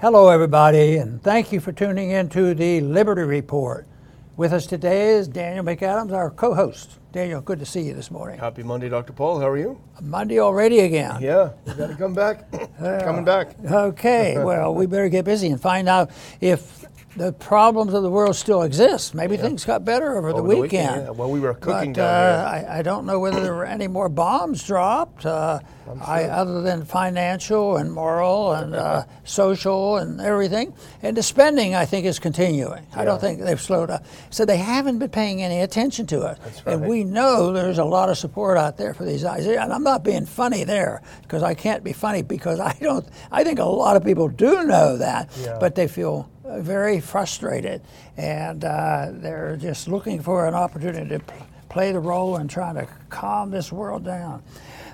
Hello, everybody, and thank you for tuning in to the Liberty Report. With us today is Daniel McAdams, our co host. Daniel, good to see you this morning. Happy Monday, Dr. Paul. How are you? Monday already again. Yeah, you got to come back. Uh, Coming back. Okay, well, we better get busy and find out if the problems of the world still exist. Maybe Yeah. things got better over, the Over the weekend. weekend, yeah. Well, we were cooking but, down uh, I, I don't know whether there were any more bombs dropped, uh, I, other than financial and moral and uh, social and everything. And the spending, I think, is continuing. I don't think they've slowed up. So they haven't been paying any attention to it. That's And we know there's a lot of support out there for these ideas. And I'm not being funny there because I can't be funny because I don't. I think a lot of people do know that, Yeah. but they feel very frustrated and uh, they're just looking for an opportunity to pl- play the role in trying to calm this world down.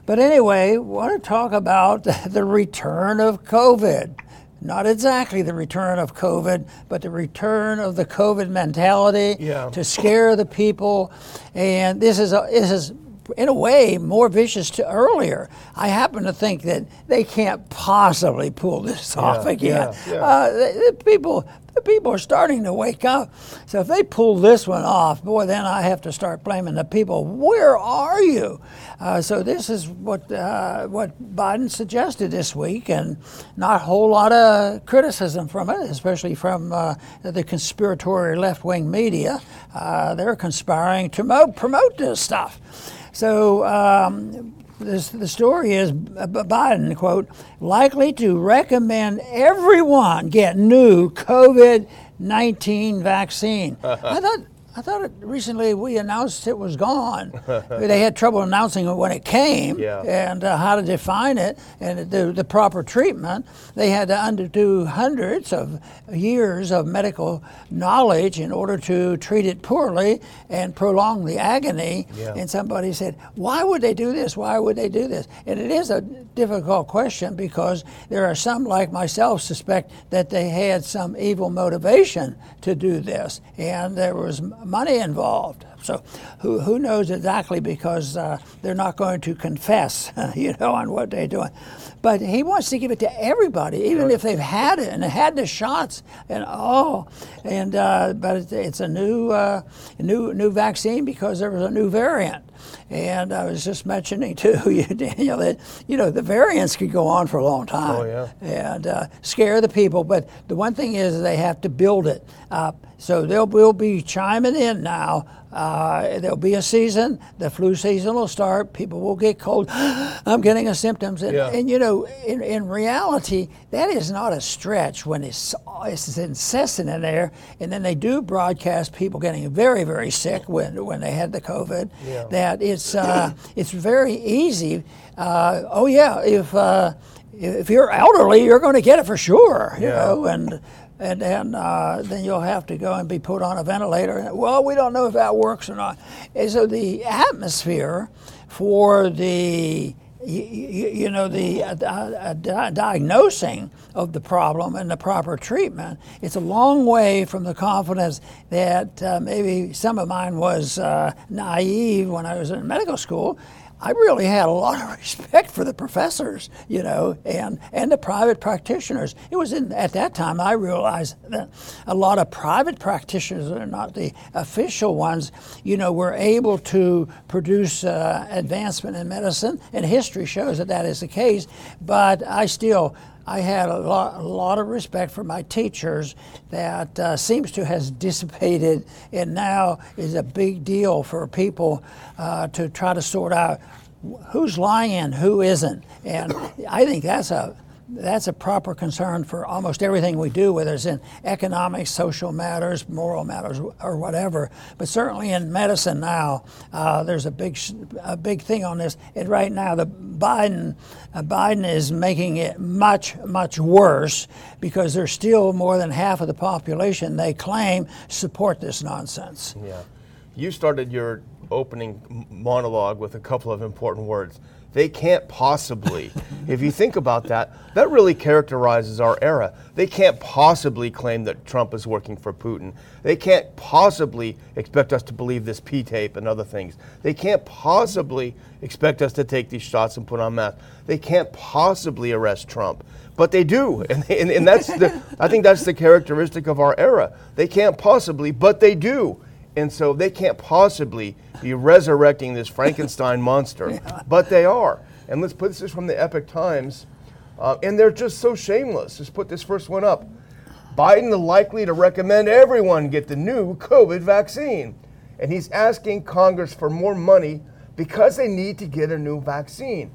But anyway, want to talk about the return of COVID. Not exactly the return of COVID, but the return of the COVID mentality Yeah. to scare the people. And this is a, this is in a way more vicious to earlier. I happen to think that they can't possibly pull this off again. yeah, yeah. Uh, the, the people the people are starting to wake up. So if they pull this one off, boy, then I have to start blaming the people. Where are you? Uh, so this is what uh, what Biden suggested this week, and not a whole lot of criticism from it, especially from uh, the conspiratory left wing media. Uh, they're conspiring to mo- promote this stuff. So um, this, the story is Biden, quote, likely to recommend everyone get new COVID 19 vaccine. I thought. I thought it, recently we announced it was gone. they had trouble announcing it when it came Yeah. and uh, how to define it and the, the proper treatment. They had to undo hundreds of years of medical knowledge in order to treat it poorly and prolong the agony. Yeah. And somebody said, Why would they do this? Why would they do this? And it is a difficult question because there are some, like myself, suspect that they had some evil motivation to do this. And there was money involved. So who, who knows exactly because uh, they're not going to confess, you know, on what they're doing. But he wants to give it to everybody, even if they've had it and had the shots and all. And uh, but it's, it's a new uh, new new vaccine because there was a new variant. And I was just mentioning to you, Daniel, that you know the variants could go on for a long time Oh, yeah. and uh, scare the people. But the one thing is they have to build it up. So they'll will be chiming in now. Uh, there'll be a season. The flu season will start. People will get cold. I'm getting a symptoms, and, Yeah. and you know, in, in reality, that is not a stretch when it's it's incessant in there. And then they do broadcast people getting very very sick when when they had the COVID. Yeah. That it's uh, it's very easy. Uh, oh yeah, if uh, if you're elderly, you're going to get it for sure. You Yeah. know, and and then uh, then you'll have to go and be put on a ventilator. Well, we don't know if that works or not. And so the atmosphere for the you, you know the uh, uh, di- diagnosing of the problem and the proper treatment it's a long way from the confidence that uh, maybe some of mine was uh, naive when I was in medical school I really had a lot of respect for the professors, you know, and, and the private practitioners. It was in, at that time I realized that a lot of private practitioners, are not the official ones, you know, were able to produce uh, advancement in medicine, and history shows that that is the case. But I still I had a lot, a lot of respect for my teachers that uh, seems to has dissipated and now is a big deal for people uh, to try to sort out who's lying who isn't. And I think that's a that's a proper concern for almost everything we do, whether it's in economics, social matters, moral matters, or whatever. But certainly in medicine now, uh, there's a big, a big thing on this. And right now, the Biden, uh, Biden is making it much, much worse because there's still more than half of the population they claim support this nonsense. Yeah. You started your opening monologue with a couple of important words They can't possibly. if you think about that, that really characterizes our era. They can't possibly claim that Trump is working for Putin. They can't possibly expect us to believe this P tape and other things. They can't possibly expect us to take these shots and put on masks. They can't possibly arrest Trump. But they do. And, and, and that's the, I think that's the characteristic of our era. They can't possibly, but they do. And so they can't possibly be resurrecting this Frankenstein monster, yeah. but they are. And let's put this is from the Epoch Times, uh, and they're just so shameless. Let's put this first one up. Biden is likely to recommend everyone get the new COVID vaccine, and he's asking Congress for more money because they need to get a new vaccine.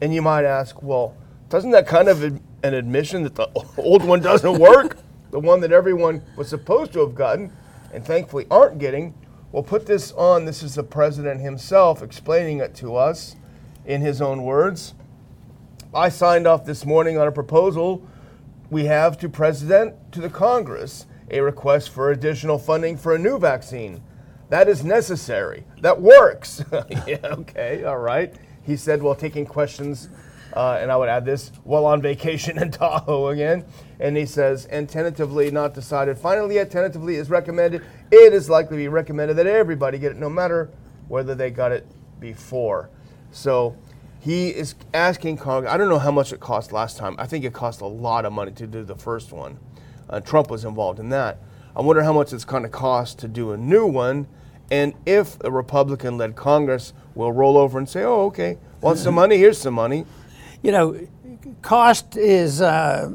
And you might ask, well, doesn't that kind of an admission that the old one doesn't work? the one that everyone was supposed to have gotten and thankfully aren't getting. We'll put this on. This is the president himself explaining it to us in his own words. I signed off this morning on a proposal we have to present to the Congress a request for additional funding for a new vaccine. That is necessary. That works. yeah, okay, all right. He said while taking questions, uh, and I would add this while on vacation in Tahoe again and he says, and tentatively not decided. Finally, yet tentatively is recommended. It is likely to be recommended that everybody get it, no matter whether they got it before. So he is asking Congress. I don't know how much it cost last time. I think it cost a lot of money to do the first one. Uh, Trump was involved in that. I wonder how much it's going to cost to do a new one, and if a Republican-led Congress will roll over and say, "Oh, okay, want some money? Here's some money." You know, cost is. Uh,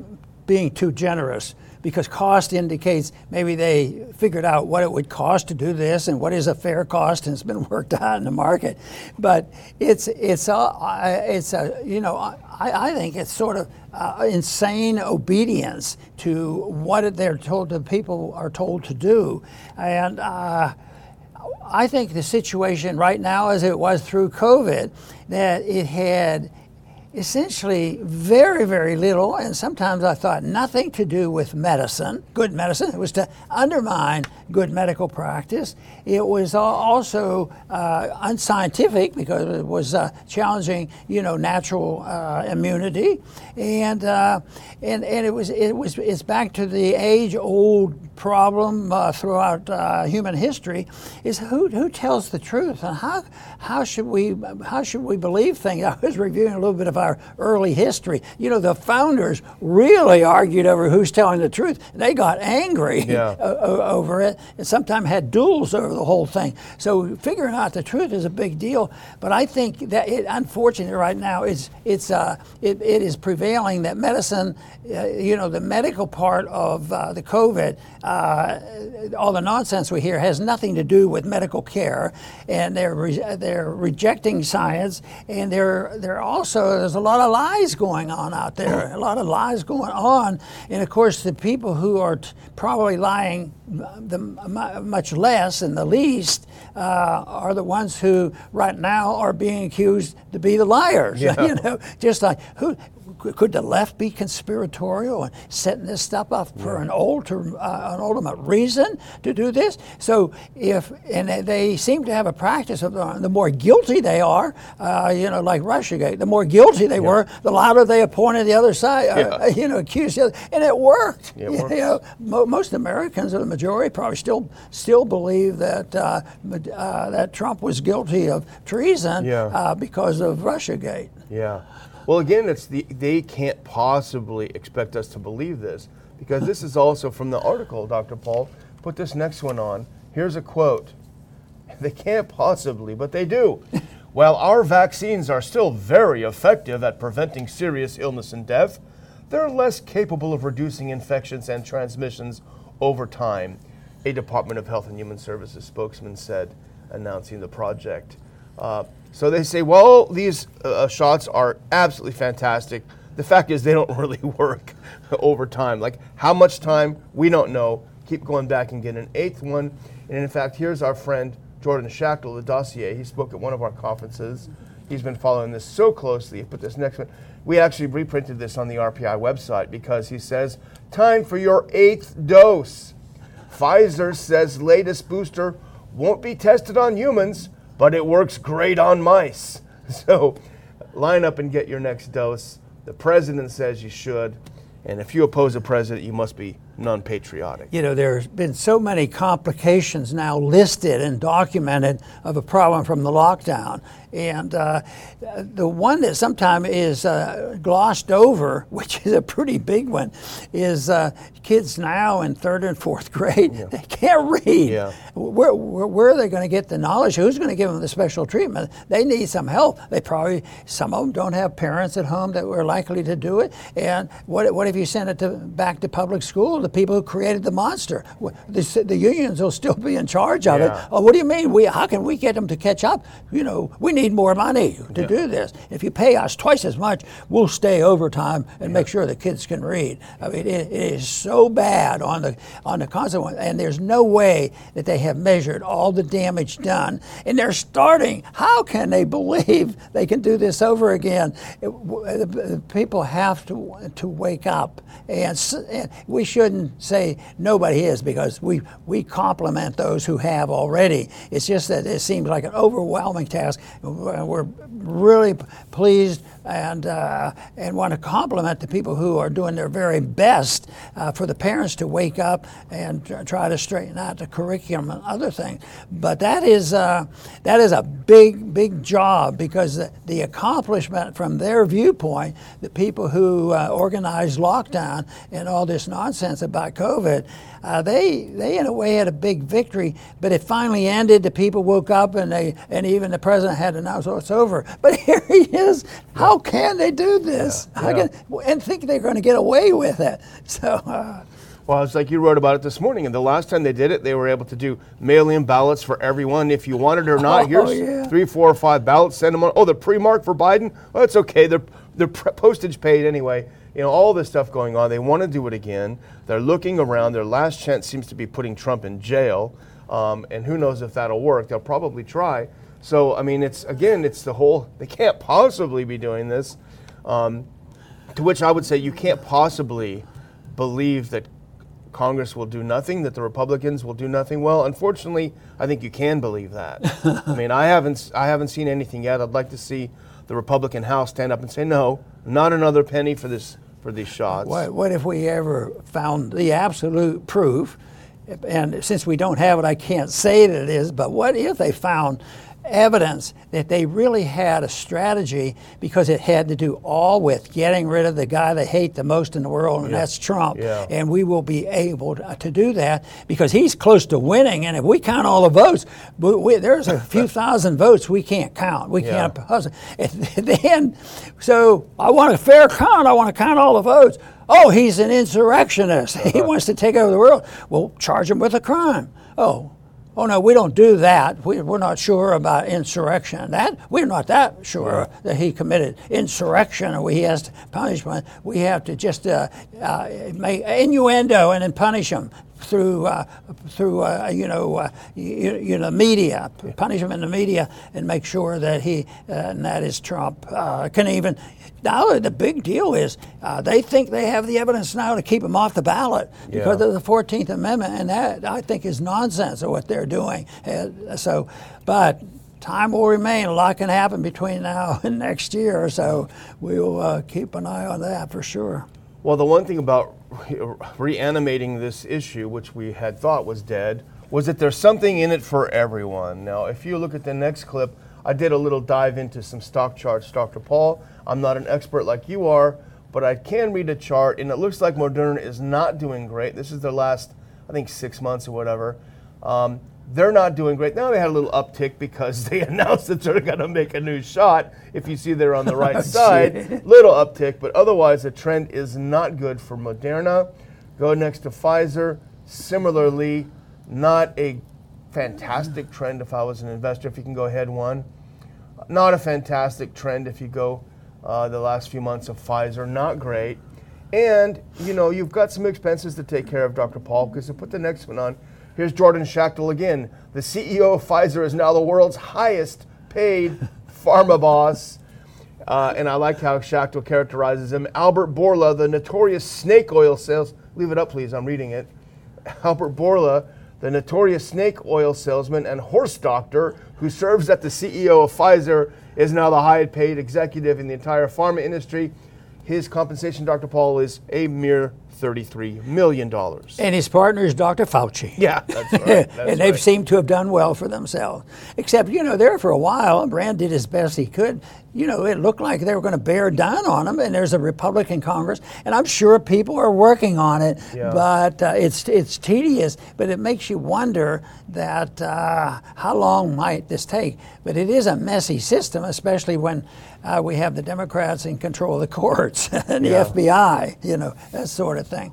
being too generous because cost indicates maybe they figured out what it would cost to do this and what is a fair cost and it's been worked out in the market. But it's it's a it's a you know I, I think it's sort of uh, insane obedience to what they're told the people are told to do and. Uh, I think the situation right now, as it was through COVID, that it had essentially very, very little, and sometimes I thought nothing to do with medicine, good medicine. It was to undermine good medical practice. It was also uh, unscientific because it was uh, challenging, you know, natural uh, immunity, and uh, and and it was it was it's back to the age-old problem uh, throughout uh, human history: is who who tells the truth and how how should we how should we believe things? I was reviewing a little bit of our early history. You know, the founders really argued over who's telling the truth. They got angry yeah. over it, and sometimes had duels over the whole thing. So figuring out the truth is a big deal. But I think that it, unfortunately, right now, it's it's uh, it, it is prevailing that medicine, uh, you know, the medical part of uh, the COVID, uh, all the nonsense we hear has nothing to do with medical care, and they're re- they're rejecting science, and they're they're also there's a lot of lies going on out there, a lot of lies going on, and of course the people who are t- probably lying the, much less and the least uh, are the ones who right now are being accused to be the liars. Yeah. you know, just like who could the left be conspiratorial and setting this stuff up for yeah. an, ultra, uh, an ultimate reason to do this? So if and they seem to have a practice of the, the more guilty they are, uh, you know, like RussiaGate, the more guilty they yeah. were, the louder they appointed the other side, uh, yeah. you know, accused the other, and it worked. It you, know, mo- most Americans, or the majority, probably still still believe that uh, uh, that Trump was guilty of treason uh, because of RussiaGate. Yeah. Well, again, it's the, they can't possibly expect us to believe this because this is also from the article, Dr. Paul. Put this next one on. Here's a quote. They can't possibly, but they do. While our vaccines are still very effective at preventing serious illness and death, they're less capable of reducing infections and transmissions over time, a Department of Health and Human Services spokesman said, announcing the project. Uh, so they say, well, these uh, uh, shots are absolutely fantastic. The fact is, they don't really work over time. Like how much time, we don't know. Keep going back and get an eighth one. And in fact, here's our friend Jordan Schachtel, the dossier. He spoke at one of our conferences. He's been following this so closely. He put this next one. We actually reprinted this on the RPI website because he says, time for your eighth dose. Pfizer says latest booster won't be tested on humans but it works great on mice. So line up and get your next dose. The president says you should. And if you oppose a president, you must be non patriotic. You know, there's been so many complications now listed and documented of a problem from the lockdown. And uh, the one that sometimes is uh, glossed over, which is a pretty big one, is uh, kids now in third and fourth grade, yeah. they can't read. Yeah. Where, where, where, are they going to get the knowledge? Who's going to give them the special treatment? They need some help. They probably, some of them don't have parents at home that were likely to do it. And what, what if you send it to, back to public school? The people who created the monster, the, the unions will still be in charge of yeah. it. Oh, what do you mean? We, how can we get them to catch up? You know, we need more money to yeah. do this. If you pay us twice as much, we'll stay overtime and yeah. make sure the kids can read. I mean, it, it is so bad on the on the consequence, and there's no way that they have measured all the damage done, and they're starting. How can they believe they can do this over again? It, people have to to wake up, and, and we shouldn't say nobody is because we we compliment those who have already. It's just that it seems like an overwhelming task we're really pleased and, uh, and want to compliment the people who are doing their very best uh, for the parents to wake up and try to straighten out the curriculum and other things. But that is, uh, that is a big, big job because the, the, accomplishment from their viewpoint, the people who uh, organized lockdown and all this nonsense about COVID, uh, they, they in a way had a big victory, but it finally ended. The people woke up and they, and even the president had to announce, oh, it's over. But here he is. How can they do this? Yeah, yeah. Can, and think they're going to get away with it. So. Uh, well, it's like you wrote about it this morning, and the last time they did it, they were able to do mail-in ballots for everyone if you wanted or not. Oh, Here's yeah. three, four, or five ballots. Send them on. Oh, the pre-mark for Biden. Oh, it's okay. They're they're postage paid anyway. You know all this stuff going on. They want to do it again. They're looking around. Their last chance seems to be putting Trump in jail, um, and who knows if that'll work. They'll probably try. So I mean, it's again, it's the whole. They can't possibly be doing this. Um, to which I would say you can't possibly believe that Congress will do nothing, that the Republicans will do nothing. Well, unfortunately, I think you can believe that. I mean, I haven't, I haven't seen anything yet. I'd like to see the Republican House stand up and say, no, not another penny for this, for these shots. What, what if we ever found the absolute proof? And since we don't have it, I can't say that it is. But what if they found evidence that they really had a strategy because it had to do all with getting rid of the guy they hate the most in the world, and yeah. that's Trump. Yeah. And we will be able to, to, do that because he's close to winning. And if we count all the votes, we, there's a few thousand votes we can't count. We yeah. can't. then, so I want a fair count. I want to count all the votes. Oh, he's an insurrectionist. Uh-huh. He wants to take over the world. Well, charge him with a crime. Oh, oh no, we don't do that. We, are not sure about insurrection. That we're not that sure that he committed insurrection or he has punishment. We have to just uh, uh, make innuendo and then punish him through uh, through uh, you know uh, you, you, know media, punish him in the media, and make sure that he uh, and that is Trump uh, can even. Now the big deal is uh, they think they have the evidence now to keep him off the ballot because yeah. of the Fourteenth Amendment, and that I think is nonsense of what they're doing. so, but time will remain. A lot can happen between now and next year, so we'll keep an eye on that for sure. Well, the one thing about reanimating this issue, which we had thought was dead, was that there's something in it for everyone. Now, if you look at the next clip, I did a little dive into some stock charts, Dr. Paul. I'm not an expert like you are, but I can read a chart, and it looks like Moderna is not doing great. This is their last, I think, six months or whatever. Um, they're not doing great. Now they had a little uptick because they announced that they're going to make a new shot. If you see there on the right side, little uptick, but otherwise the trend is not good for Moderna. Go next to Pfizer. Similarly, not a fantastic trend if I was an investor. If you can go ahead one, not a fantastic trend if you go uh, the last few months of Pfizer. Not great. And you know you've got some expenses to take care of, Dr. Paul, because to put the next one on Here's Jordan Schachtel again. The CEO of Pfizer is now the world's highest paid pharma boss. Uh, and I like how Schachtel characterizes him. Albert Bourla, the notorious snake oil sales, leave it up, please, I'm reading it. Albert Bourla, the notorious snake oil salesman and horse doctor who serves as the CEO of Pfizer, is now the highest paid executive in the entire pharma industry. His compensation, Dr. Paul, is a mere $33 million. And his partner is Dr. Fauci. Yeah, that's right. That's and they've right. seemed to have done well for themselves. Except, you know, there for a while, Rand did as best he could. You know, it looked like they were going to bear down on him, and there's a Republican Congress, and I'm sure people are working on it. Yeah. But uh, it's it's tedious. But it makes you wonder that uh, how long might this take? But it is a messy system, especially when uh, we have the Democrats in control of the courts and the Yeah. FBI. You know, that sort of thing.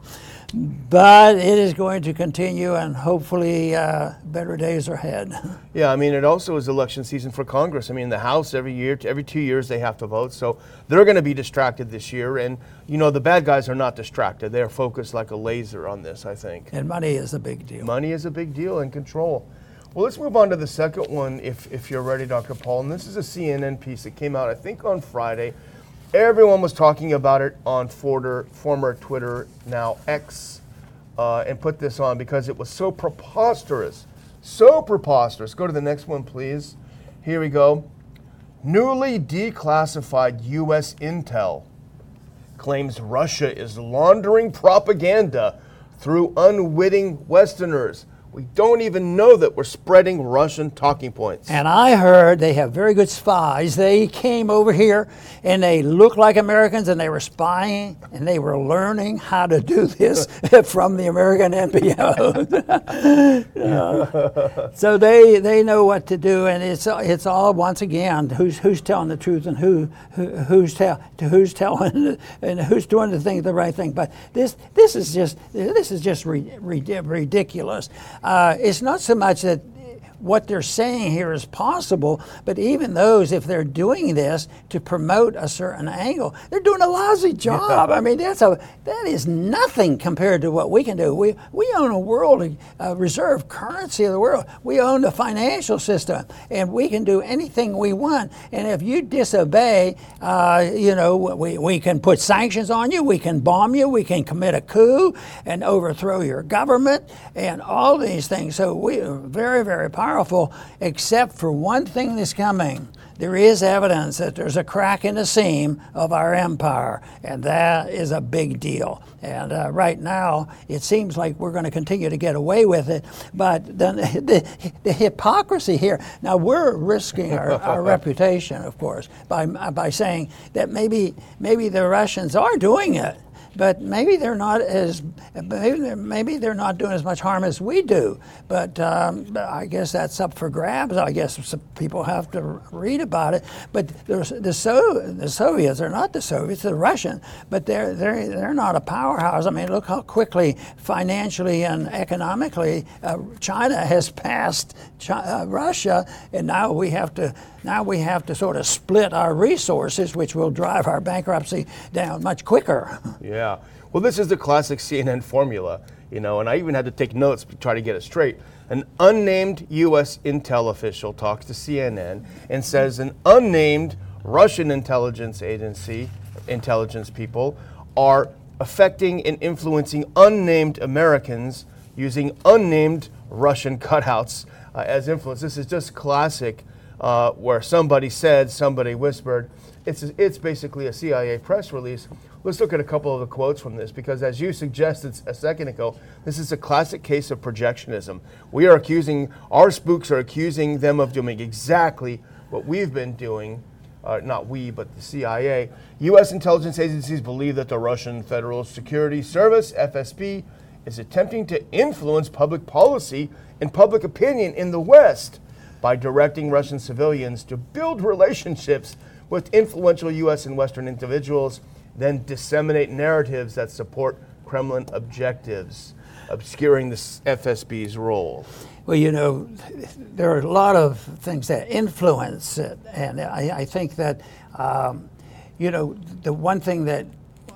But it is going to continue, and hopefully, uh, better days are ahead. Yeah, I mean, it also is election season for Congress. I mean, the House every year, every two years, they have to vote. So they're going to be distracted this year. And, you know, the bad guys are not distracted. They're focused like a laser on this, I think. And money is a big deal. Money is a big deal and control. Well, let's move on to the second one if, if you're ready, Dr. Paul. And this is a CNN piece that came out, I think, on Friday. Everyone was talking about it on former, former Twitter, now X, uh, and put this on because it was so preposterous. So preposterous. Go to the next one, please. Here we go. Newly declassified U.S. intel claims Russia is laundering propaganda through unwitting Westerners. We don't even know that we're spreading Russian talking points. And I heard they have very good spies. They came over here and they looked like Americans and they were spying and they were learning how to do this from the American NPO. Uh, so they, they know what to do and it's, it's all once again who's, who's telling the truth and who, who who's, tell, who's telling and who's doing the thing the right thing. But this, this is just this is just ri- ridiculous. Uh, it's not so much that what they're saying here is possible, but even those, if they're doing this to promote a certain angle, they're doing a lousy job. I mean, that's a that is nothing compared to what we can do. We we own a world uh, reserve currency of the world. We own the financial system, and we can do anything we want. And if you disobey, uh, you know, we, we can put sanctions on you. We can bomb you. We can commit a coup and overthrow your government, and all these things. So we are very very powerful except for one thing that's coming. There is evidence that there's a crack in the seam of our empire, and that is a big deal. And uh, right now, it seems like we're going to continue to get away with it. But the, the, the hypocrisy here now, we're risking our, our reputation, of course, by, by saying that maybe, maybe the Russians are doing it but maybe they're not as maybe they're, maybe they're not doing as much harm as we do. But, um, I guess that's up for grabs. I guess people have to read about it. But the the, so, the Soviets are not the Soviets, the Russian, but they're they're they're not a powerhouse. I mean, look how quickly financially and economically uh, China has passed Chi- uh, Russia, and now we have to now we have to sort of split our resources, which will drive our bankruptcy down much quicker. Yeah. Well, this is the classic CNN formula, you know, and I even had to take notes to try to get it straight. An unnamed U.S. intel official talks to CNN and says an unnamed Russian intelligence agency, intelligence people, are affecting and influencing unnamed Americans using unnamed Russian cutouts uh, as influence. This is just classic, uh, where somebody said, somebody whispered. It's, it's basically a CIA press release. Let's look at a couple of the quotes from this because, as you suggested a second ago, this is a classic case of projectionism. We are accusing, our spooks are accusing them of doing exactly what we've been doing uh, not we, but the CIA. U.S. intelligence agencies believe that the Russian Federal Security Service, FSB, is attempting to influence public policy and public opinion in the West by directing Russian civilians to build relationships with influential U.S. and Western individuals, then disseminate narratives that support Kremlin objectives, obscuring the FSB's role. Well, you know, there are a lot of things that influence it, and I, I think that, um, you know, the one thing that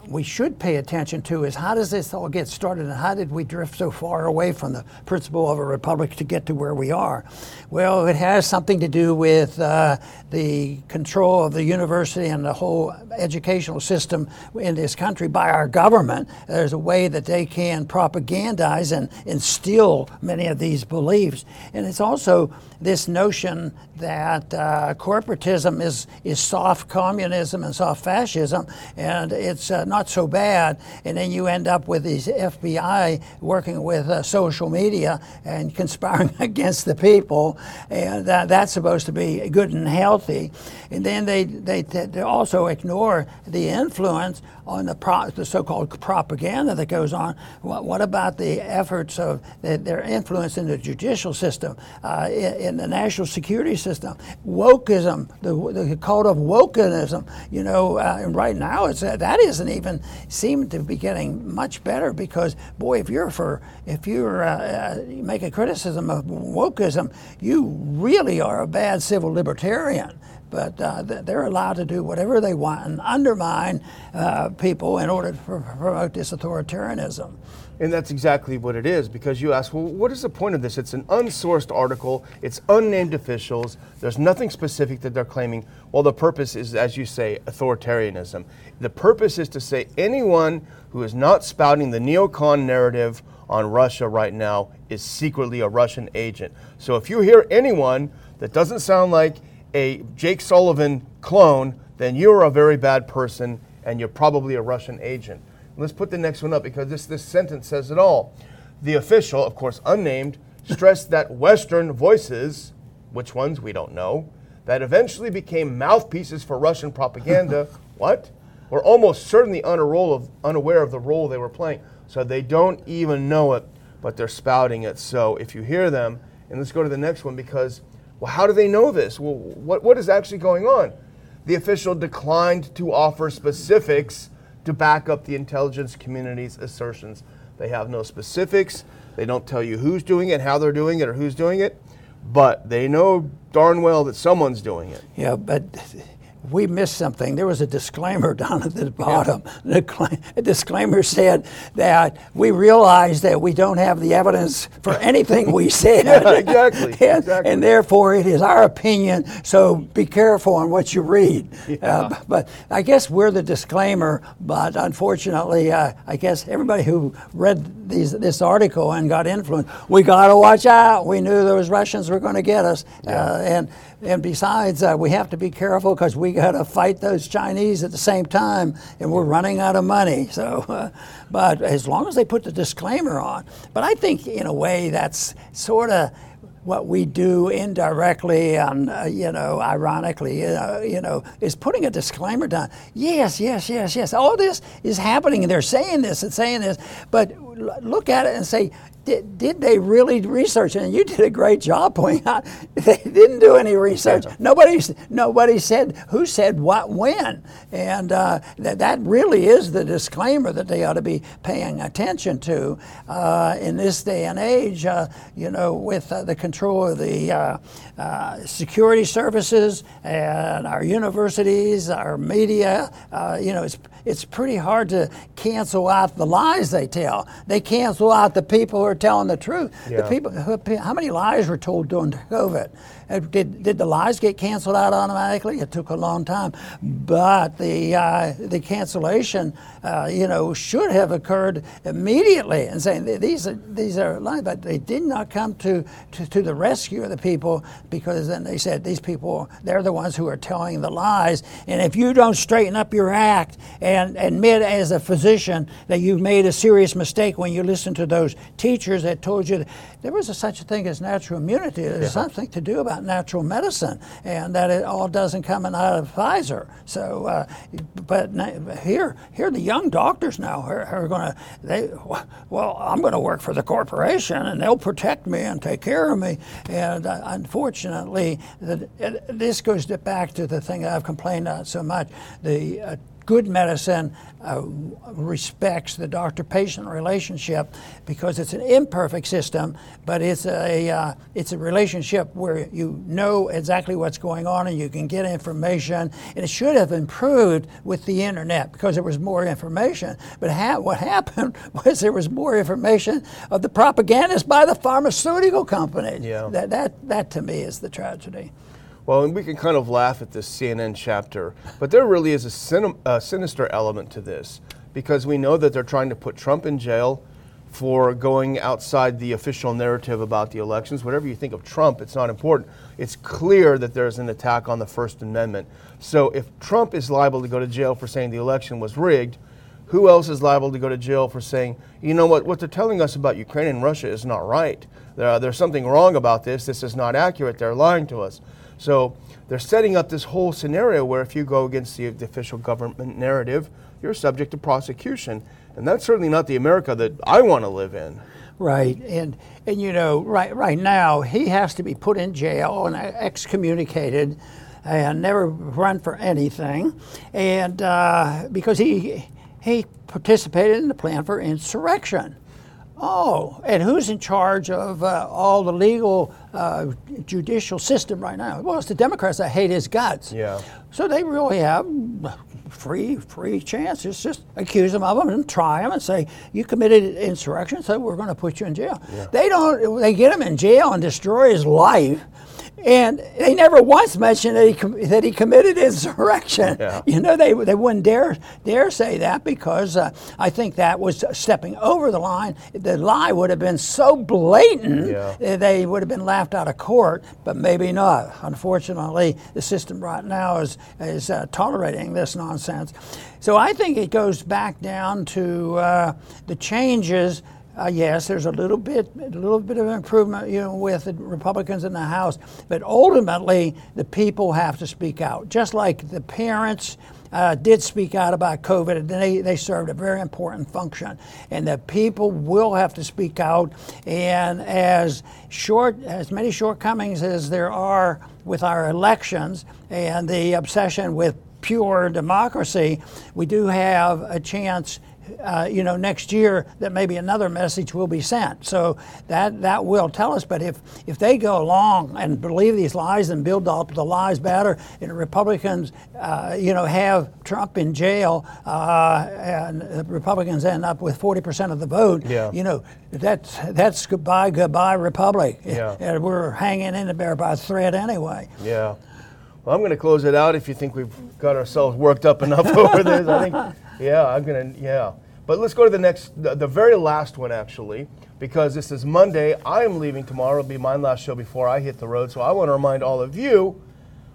we should pay attention to is how does this all get started and how did we drift so far away from the principle of a republic to get to where we are? Well, it has something to do with uh, the control of the university and the whole educational system in this country by our government. There's a way that they can propagandize and instill many of these beliefs. And it's also this notion that uh, corporatism is, is soft communism and soft fascism, and it's uh, not so bad. And then you end up with these FBI working with uh, social media and conspiring against the people, and that's supposed to be good and healthy. And then they, they, they also ignore the influence on the, pro, the so-called propaganda that goes on. What, what about the efforts of the, their influence in the judicial system, uh, in, in, the national security system, wokeism, the, the cult of wokeism? You know, uh, and right now it's uh, that isn't even seem to be getting much better because boy, if you're for if you're uh, uh, make a criticism of wokeism, you really are a bad civil libertarian but uh, they're allowed to do whatever they want and undermine uh, people in order to promote this authoritarianism. And that's exactly what it is because you ask, well, what is the point of this? It's an unsourced article, it's unnamed officials, there's nothing specific that they're claiming. Well, the purpose is, as you say, authoritarianism. The purpose is to say anyone who is not spouting the neocon narrative on Russia right now is secretly a Russian agent. So if you hear anyone that doesn't sound like a Jake Sullivan clone, then you're a very bad person and you're probably a Russian agent. Let's put the next one up because this, this sentence says it all. The official, of course unnamed, stressed that Western voices, which ones we don't know, that eventually became mouthpieces for Russian propaganda, what? Were almost certainly of, unaware of the role they were playing. So they don't even know it, but they're spouting it. So if you hear them, and let's go to the next one because well, how do they know this? Well, what, what is actually going on? The official declined to offer specifics to back up the intelligence community's assertions. They have no specifics. They don't tell you who's doing it, how they're doing it, or who's doing it, but they know darn well that someone's doing it. Yeah, but we missed something. There was a disclaimer down at the bottom. Yeah. The disclaimer said that we realize that we don't have the evidence for anything we said. yeah, exactly. and, exactly. and, therefore, it is our opinion, so be careful on what you read. Yeah. Uh, but I guess we're the disclaimer, but unfortunately, uh, I guess everybody who read these, this article and got influenced, we got to watch out. We knew those Russians were going to get us. Yeah. Uh, and and besides, uh, we have to be careful because we got to fight those Chinese at the same time, and we're running out of money. So, uh, but as long as they put the disclaimer on, but I think in a way that's sort of what we do indirectly and uh, you know ironically uh, you know is putting a disclaimer down. Yes yes yes yes. All this is happening and they're saying this and saying this but look at it and say did, did they really research? And you did a great job pointing out they didn't do any research. Nobody, nobody said who said what when. And uh, that, that really is the disclaimer that they ought to be paying attention to uh, in this day and age, uh, you know, with uh, the control of the uh, uh, security services and our universities, our media. you know, it's, it's pretty hard to cancel out the lies they tell. They cancel out the people who are telling the truth. Yeah. The people, how many lies were told during COVID? Uh, did, did the lies get canceled out automatically? It took a long time, but the uh, the cancellation, uh, you know, should have occurred immediately. And saying these are these are lies, but they did not come to, to, to the rescue of the people because then they said these people they're the ones who are telling the lies. And if you don't straighten up your act and admit as a physician that you've made a serious mistake when you listen to those teachers that told you that there was a, such a thing as natural immunity, there's yeah. something to do about natural medicine and that it all doesn't come out of Pfizer. So, uh, but here, here the young doctors now are, are going to, they, well, I'm going to work for the corporation and they'll protect me and take care of me. And uh, unfortunately, the, it, this goes back to the thing I've complained about so much, the uh, good medicine uh, respects the doctor-patient relationship because it's an imperfect system, but it's a uh, it's a relationship where you know exactly what's going on and you can get information. And it should have improved with the internet because there was more information. But ha- what happened was there was more information of the propagandists by the pharmaceutical companies. Yeah. That that that to me is the tragedy. Well, and we can kind of laugh at this CNN chapter, but there really is a, sin- a sinister element to this because we know that they're trying to put Trump in jail for going outside the official narrative about the elections. Whatever you think of Trump, it's not important. It's clear that there's an attack on the First Amendment. So if Trump is liable to go to jail for saying the election was rigged, who else is liable to go to jail for saying, you know what, what they're telling us about Ukraine and Russia is not right. There, there's something wrong about this. This is not accurate. They're lying to us. So they're setting up this whole scenario where if you go against the, the official government narrative, you're subject to prosecution. And that's certainly not the America that I want to live in. Right, and and you know, right right now he has to be put in jail and excommunicated, and never run for anything, and uh, because he he participated in the plan for insurrection. Oh, and who's in charge of uh, all the legal uh, judicial system right now? Well, it's the Democrats that hate his guts. Yeah. So they really have free free chances. Just accuse them of them and try them and say you committed insurrection, so we're going to put you in jail. Yeah. They don't. They get him in jail and destroy his life. And they never once mentioned that he com- that he committed insurrection. Yeah. You know, they, they wouldn't dare dare say that because uh, I think that was stepping over the line. The lie would have been so blatant Yeah. they would have been laughed out of court, but maybe not. Unfortunately, the system right now is is uh, tolerating this nonsense. So I think it goes back down to uh, the changes. Uh, yes, there's a little bit, a little bit of improvement, you know, with the Republicans in the House, but ultimately the people have to speak out, just like the parents. Uh, did speak out about COVID, and they, they served a very important function. And the people will have to speak out. And as short, as many shortcomings as there are with our elections and the obsession with pure democracy, we do have a chance uh, you know, next year that maybe another message will be sent. So that that will tell us. But if if they go along and believe these lies and build up the lies better, and Republicans, uh, you know, have Trump in jail, uh, and the Republicans end up with 40% of the vote, Yeah. you know, that's that's goodbye, goodbye, Republic. Yeah. And we're hanging in there by a thread anyway. Yeah. Well, I'm going to close it out if you think we've got ourselves worked up enough over this. I think, yeah, I'm to, yeah. But let's go to the next, the, the very last one, actually, because this is Monday. I am leaving tomorrow. It'll be my last show before I hit the road. So I want to remind all of you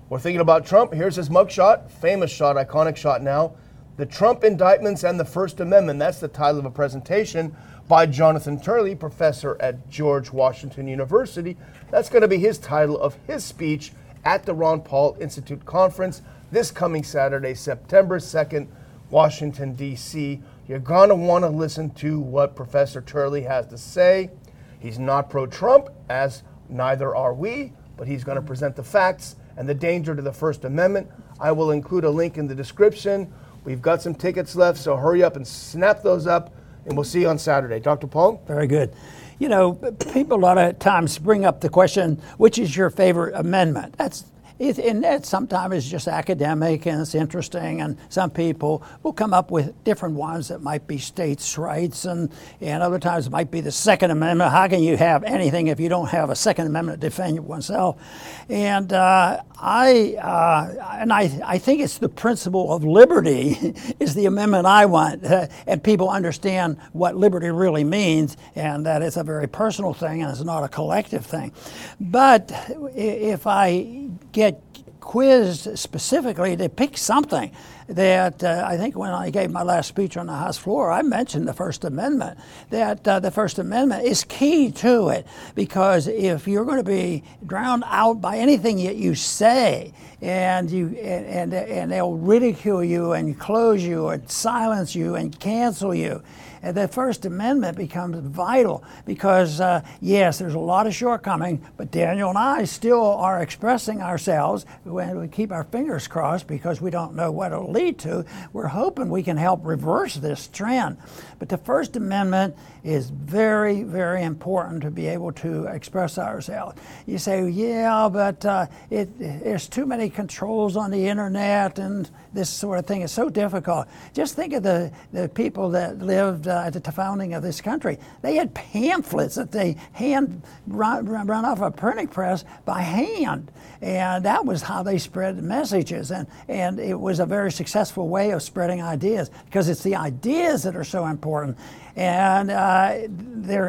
we're thinking about Trump. Here's his mugshot, famous shot, iconic shot now. The Trump Indictments and the First Amendment. That's the title of a presentation by Jonathan Turley, professor at George Washington University. That's going to be his title of his speech at the Ron Paul Institute Conference this coming Saturday, September 2nd, Washington, D.C. You're going to want to listen to what Professor Turley has to say. He's not pro Trump, as neither are we, but he's going to present the facts and the danger to the First Amendment. I will include a link in the description. We've got some tickets left, so hurry up and snap those up, and we'll see you on Saturday. Dr. Paul? Very good. You know, people a lot of times bring up the question, which is your favorite amendment? That's and sometimes it's just academic and it's interesting, and some people will come up with different ones that might be states' rights, and, and other times it might be the Second Amendment. How can you have anything if you don't have a Second Amendment to defend oneself? And uh, I uh, and I, I think it's the principle of liberty is the amendment I want, uh, and people understand what liberty really means, and that it's a very personal thing and it's not a collective thing. But if I get quizzed specifically to pick something that uh, I think when I gave my last speech on the House floor, I mentioned the First Amendment. That uh, the First Amendment is key to it because if you're going to be drowned out by anything that you say, and you and, and and they'll ridicule you and close you and silence you and cancel you. And the First Amendment becomes vital because, uh, yes, there's a lot of shortcoming, but Daniel and I still are expressing ourselves when we keep our fingers crossed because we don't know what it'll lead to. We're hoping we can help reverse this trend. But the First Amendment is very, very important to be able to express ourselves. You say, yeah, but uh, it, there's too many controls on the internet and this sort of thing is so difficult. Just think of the, the people that lived uh, at the founding of this country. They had pamphlets that they hand run, run off a printing press by hand. And that was how they spread messages. And, and it was a very successful way of spreading ideas because it's the ideas that are so important. And uh,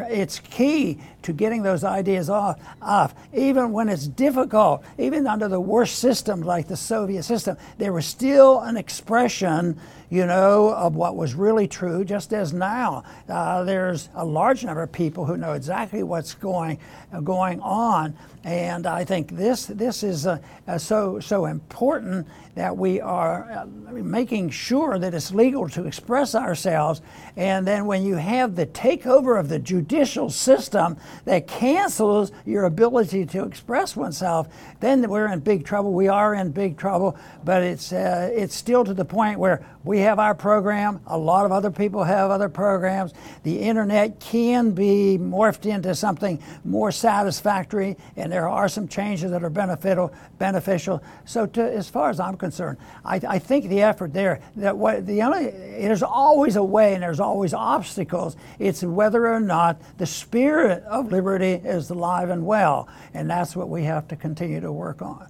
it's key to getting those ideas off, off. Even when it's difficult, even under the worst system like the Soviet system, there was still an expression, you know, of what was really true, just as now. Uh, there's a large number of people who know exactly what's going, uh, going on. And I think this, this is uh, uh, so, so important that we are uh, making sure that it's legal to express ourselves. And then when you have the takeover of the judicial system that cancels your ability to express oneself, then we're in big trouble. We are in big trouble, but it's, uh, it's still to the point where we have our program, a lot of other people have other programs. The internet can be morphed into something more satisfactory, and there are some changes that are beneficial. beneficial. So, to, as far as I'm concerned, I, I think the effort there that what the only there's always a way and there's always obstacles. It's whether or not the spirit of liberty is alive and well, and that's what we have to continue to work on.